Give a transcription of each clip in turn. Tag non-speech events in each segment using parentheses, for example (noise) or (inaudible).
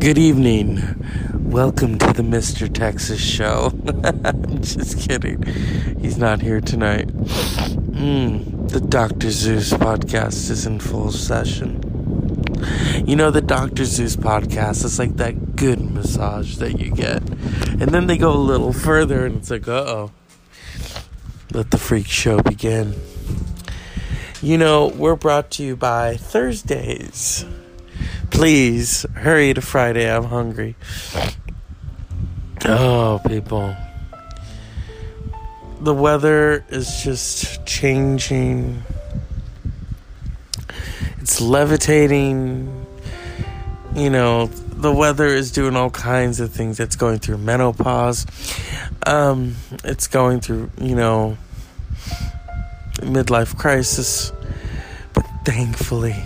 Good evening. Welcome to the Mr. Texas Show. I'm (laughs) Just kidding. He's not here tonight. Mm, the Dr. Zeus podcast is in full session. You know, the Dr. Zeus podcast is like that good massage that you get. And then they go a little further and it's like, uh oh. Let the freak show begin. You know, we're brought to you by Thursdays. Please hurry to Friday. I'm hungry. Oh, people. The weather is just changing. It's levitating. You know, the weather is doing all kinds of things. It's going through menopause. Um, it's going through, you know, midlife crisis. But thankfully,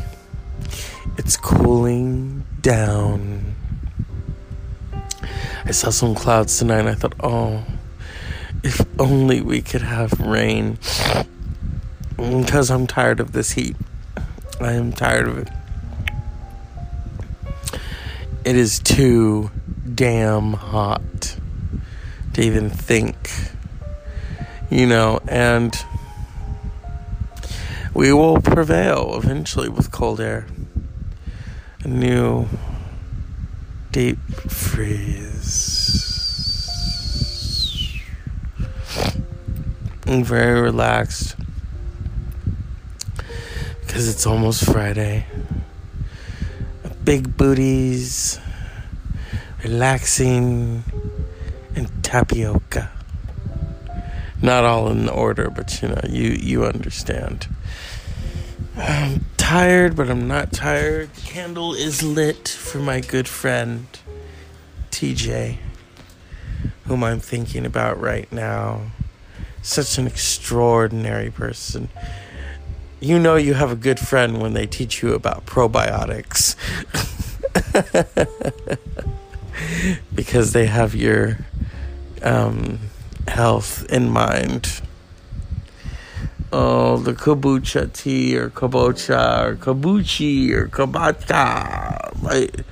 it's cooling down. I saw some clouds tonight and I thought, oh, if only we could have rain. Because I'm tired of this heat. I am tired of it. It is too damn hot to even think, you know, and we will prevail eventually with cold air. A new deep freeze. I'm very relaxed because it's almost Friday. Big booties, relaxing, and tapioca. Not all in order, but you know, you you understand. I'm tired, but I'm not tired. Candle is lit for my good friend TJ, whom I'm thinking about right now. Such an extraordinary person. You know you have a good friend when they teach you about probiotics. (laughs) because they have your um, health in mind. Oh, the kombucha tea or kombucha or kombuchi or kombucha. Like,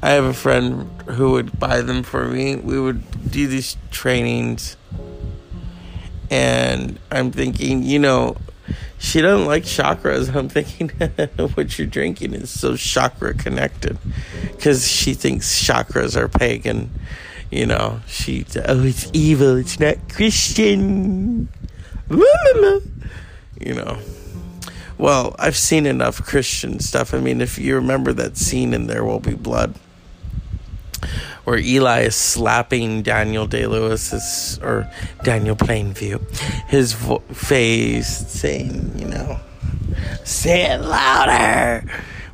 I have a friend who would buy them for me. We would do these trainings, and I'm thinking, you know, she doesn't like chakras. (laughs) I'm thinking (laughs) what you're drinking is so chakra connected because she thinks chakras are pagan. You know, she oh, it's evil. It's not Christian. You know. Well, I've seen enough Christian stuff. I mean, if you remember that scene in There Will Be Blood, where Eli is slapping Daniel Day Lewis's or Daniel Plainview, his vo- face, saying, you know, say it louder.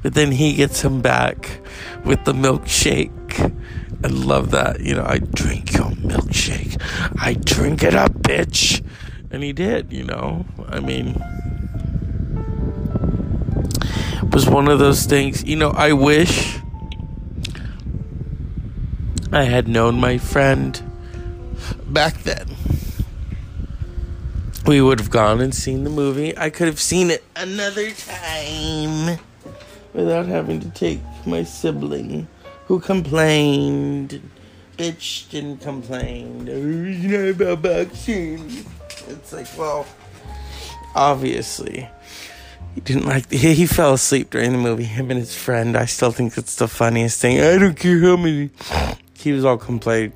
But then he gets him back with the milkshake. I love that. You know, I drink your milkshake. I drink it up, bitch. And he did, you know. I mean, it was one of those things. You know, I wish I had known my friend back then. We would have gone and seen the movie. I could have seen it another time without having to take my sibling who complained. bitched and complained. about boxing. It's like, well, obviously. He didn't like the, he fell asleep during the movie. Him and his friend. I still think it's the funniest thing. I don't care how many. He was all complaining.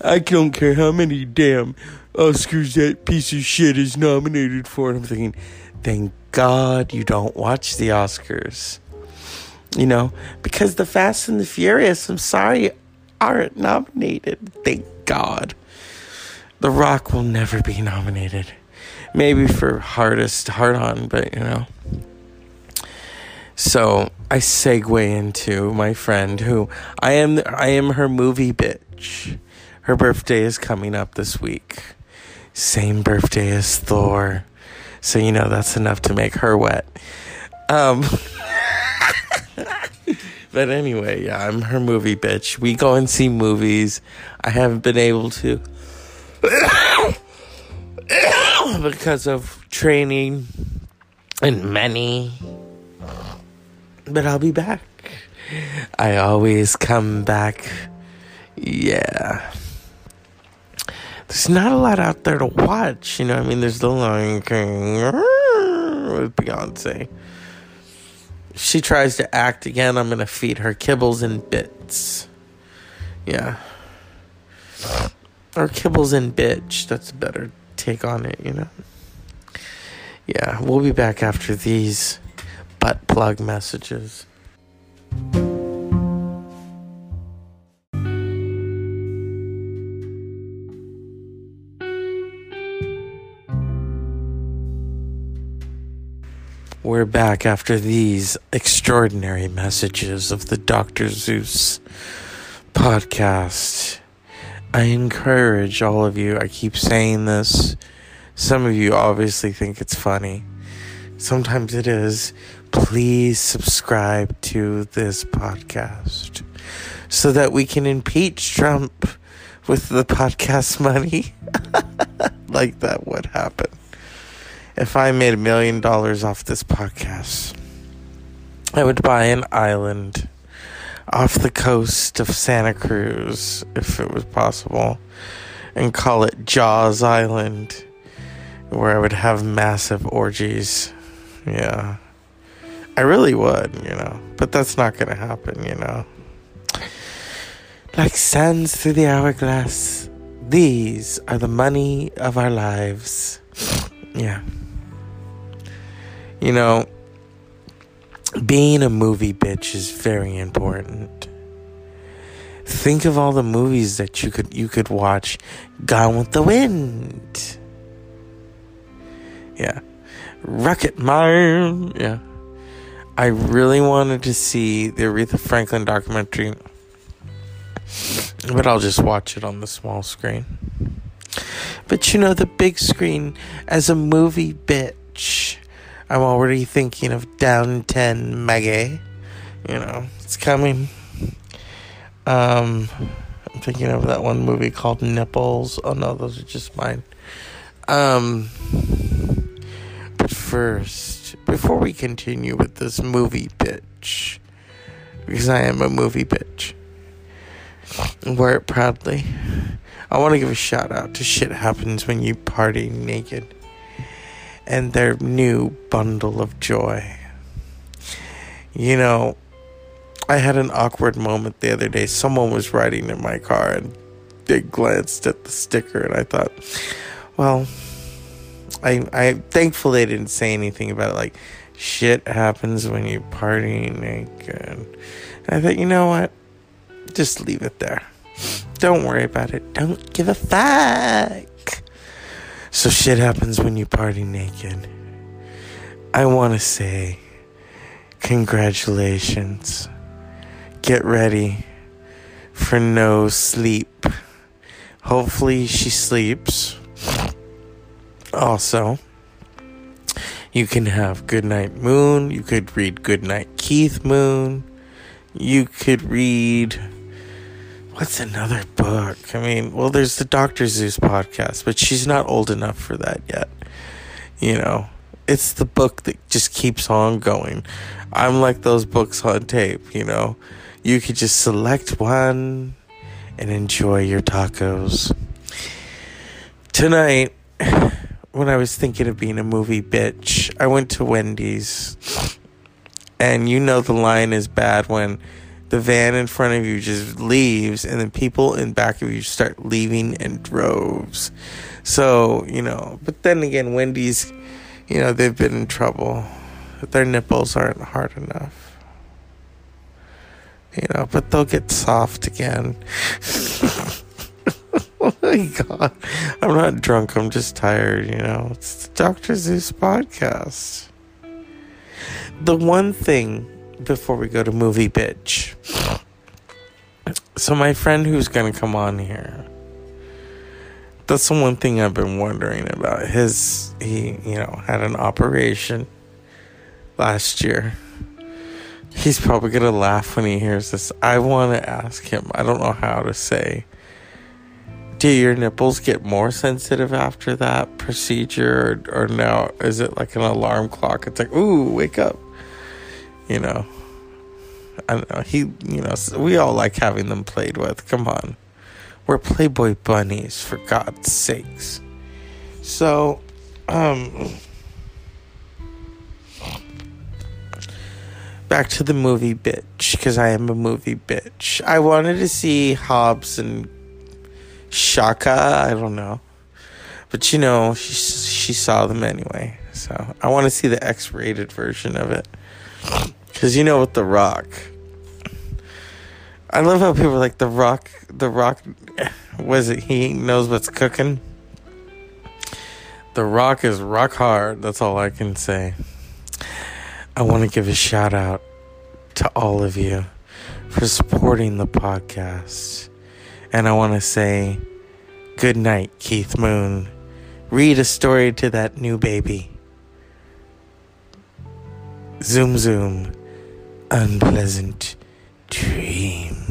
I don't care how many damn Oscars that piece of shit is nominated for. And I'm thinking, thank God you don't watch the Oscars. You know, because the Fast and the Furious, I'm sorry, aren't nominated. Thank God. The Rock will never be nominated. Maybe for hardest hard on, but you know. So I segue into my friend who I am I am her movie bitch. Her birthday is coming up this week. Same birthday as Thor. So you know that's enough to make her wet. Um (laughs) But anyway, yeah, I'm her movie bitch. We go and see movies. I haven't been able to (coughs) because of training and many. But I'll be back. I always come back. Yeah. There's not a lot out there to watch, you know. I mean, there's The Lion King with Beyonce. She tries to act again. I'm gonna feed her kibbles and bits. Yeah. Or kibbles and bitch. That's a better take on it, you know. Yeah, we'll be back after these butt plug messages. We're back after these extraordinary messages of the Dr. Zeus podcast. I encourage all of you, I keep saying this. Some of you obviously think it's funny. Sometimes it is. Please subscribe to this podcast so that we can impeach Trump with the podcast (laughs) money. (laughs) like that would happen if I made a million dollars off this podcast, I would buy an island off the coast of Santa Cruz, if it was possible, and call it Jaws Island, where I would have massive orgies. Yeah. I really would, you know, but that's not going to happen, you know. Like sands through the hourglass, these are the money of our lives. (sniffs) Yeah. You know, being a movie bitch is very important. Think of all the movies that you could you could watch. Gone with the Wind. Yeah. Rocket Man. Yeah. I really wanted to see the Aretha Franklin documentary, but I'll just watch it on the small screen. But you know, the big screen as a movie bitch I'm already thinking of Downton Maggie. You know, it's coming. Um, I'm thinking of that one movie called Nipples. Oh no, those are just mine. Um, but first, before we continue with this movie bitch, because I am a movie bitch, wear it proudly. I want to give a shout out to Shit Happens When You Party Naked and their new bundle of joy. You know, I had an awkward moment the other day. Someone was riding in my car and they glanced at the sticker and I thought, well, I I thankful they didn't say anything about it like shit happens when you party naked. And I thought, you know what? Just leave it there. Don't worry about it. Don't give a fuck. So shit happens when you party naked. I want to say congratulations. Get ready for no sleep. Hopefully she sleeps. Also, you can have Goodnight Moon. You could read Goodnight Keith Moon. You could read What's another book? I mean, well, there's the Dr. Zeus podcast, but she's not old enough for that yet. You know, it's the book that just keeps on going. I'm like those books on tape, you know. You could just select one and enjoy your tacos. Tonight, when I was thinking of being a movie bitch, I went to Wendy's. And you know the line is bad when the van in front of you just leaves and then people in back of you start leaving in droves. So you know but then again wendy's you know they've been in trouble. Their nipples aren't hard enough. You know but they'll get soft again. (laughs) Oh my god. I'm not drunk. I'm just tired you know. It's the dr zeus podcast. The one thing before we go to movie bitch. So my friend who's gonna come on here. That's the one thing I've been wondering about. His he, you know, had an operation last year. He's probably gonna laugh when he hears this. I wanna ask him, I don't know how to say. Do your nipples get more sensitive after that procedure or, or now is it like an alarm clock? It's like, ooh, wake up you know. I don't know. He, you know, we all like having them played with. Come on. We're Playboy bunnies, for God's sakes. So, um, back to the movie bitch, because I am a movie bitch. I wanted to see Hobbs and Shaka. I don't know. But you know, she, she saw them anyway. So I want to see the X rated version of it. Because you know, with The Rock. I love how people are like, The Rock, The Rock, was it? He knows what's cooking. The Rock is rock hard. That's all I can say. I want to give a shout out to all of you for supporting the podcast. And I want to say good night, Keith Moon. Read a story to that new baby. Zoom, zoom, unpleasant dream.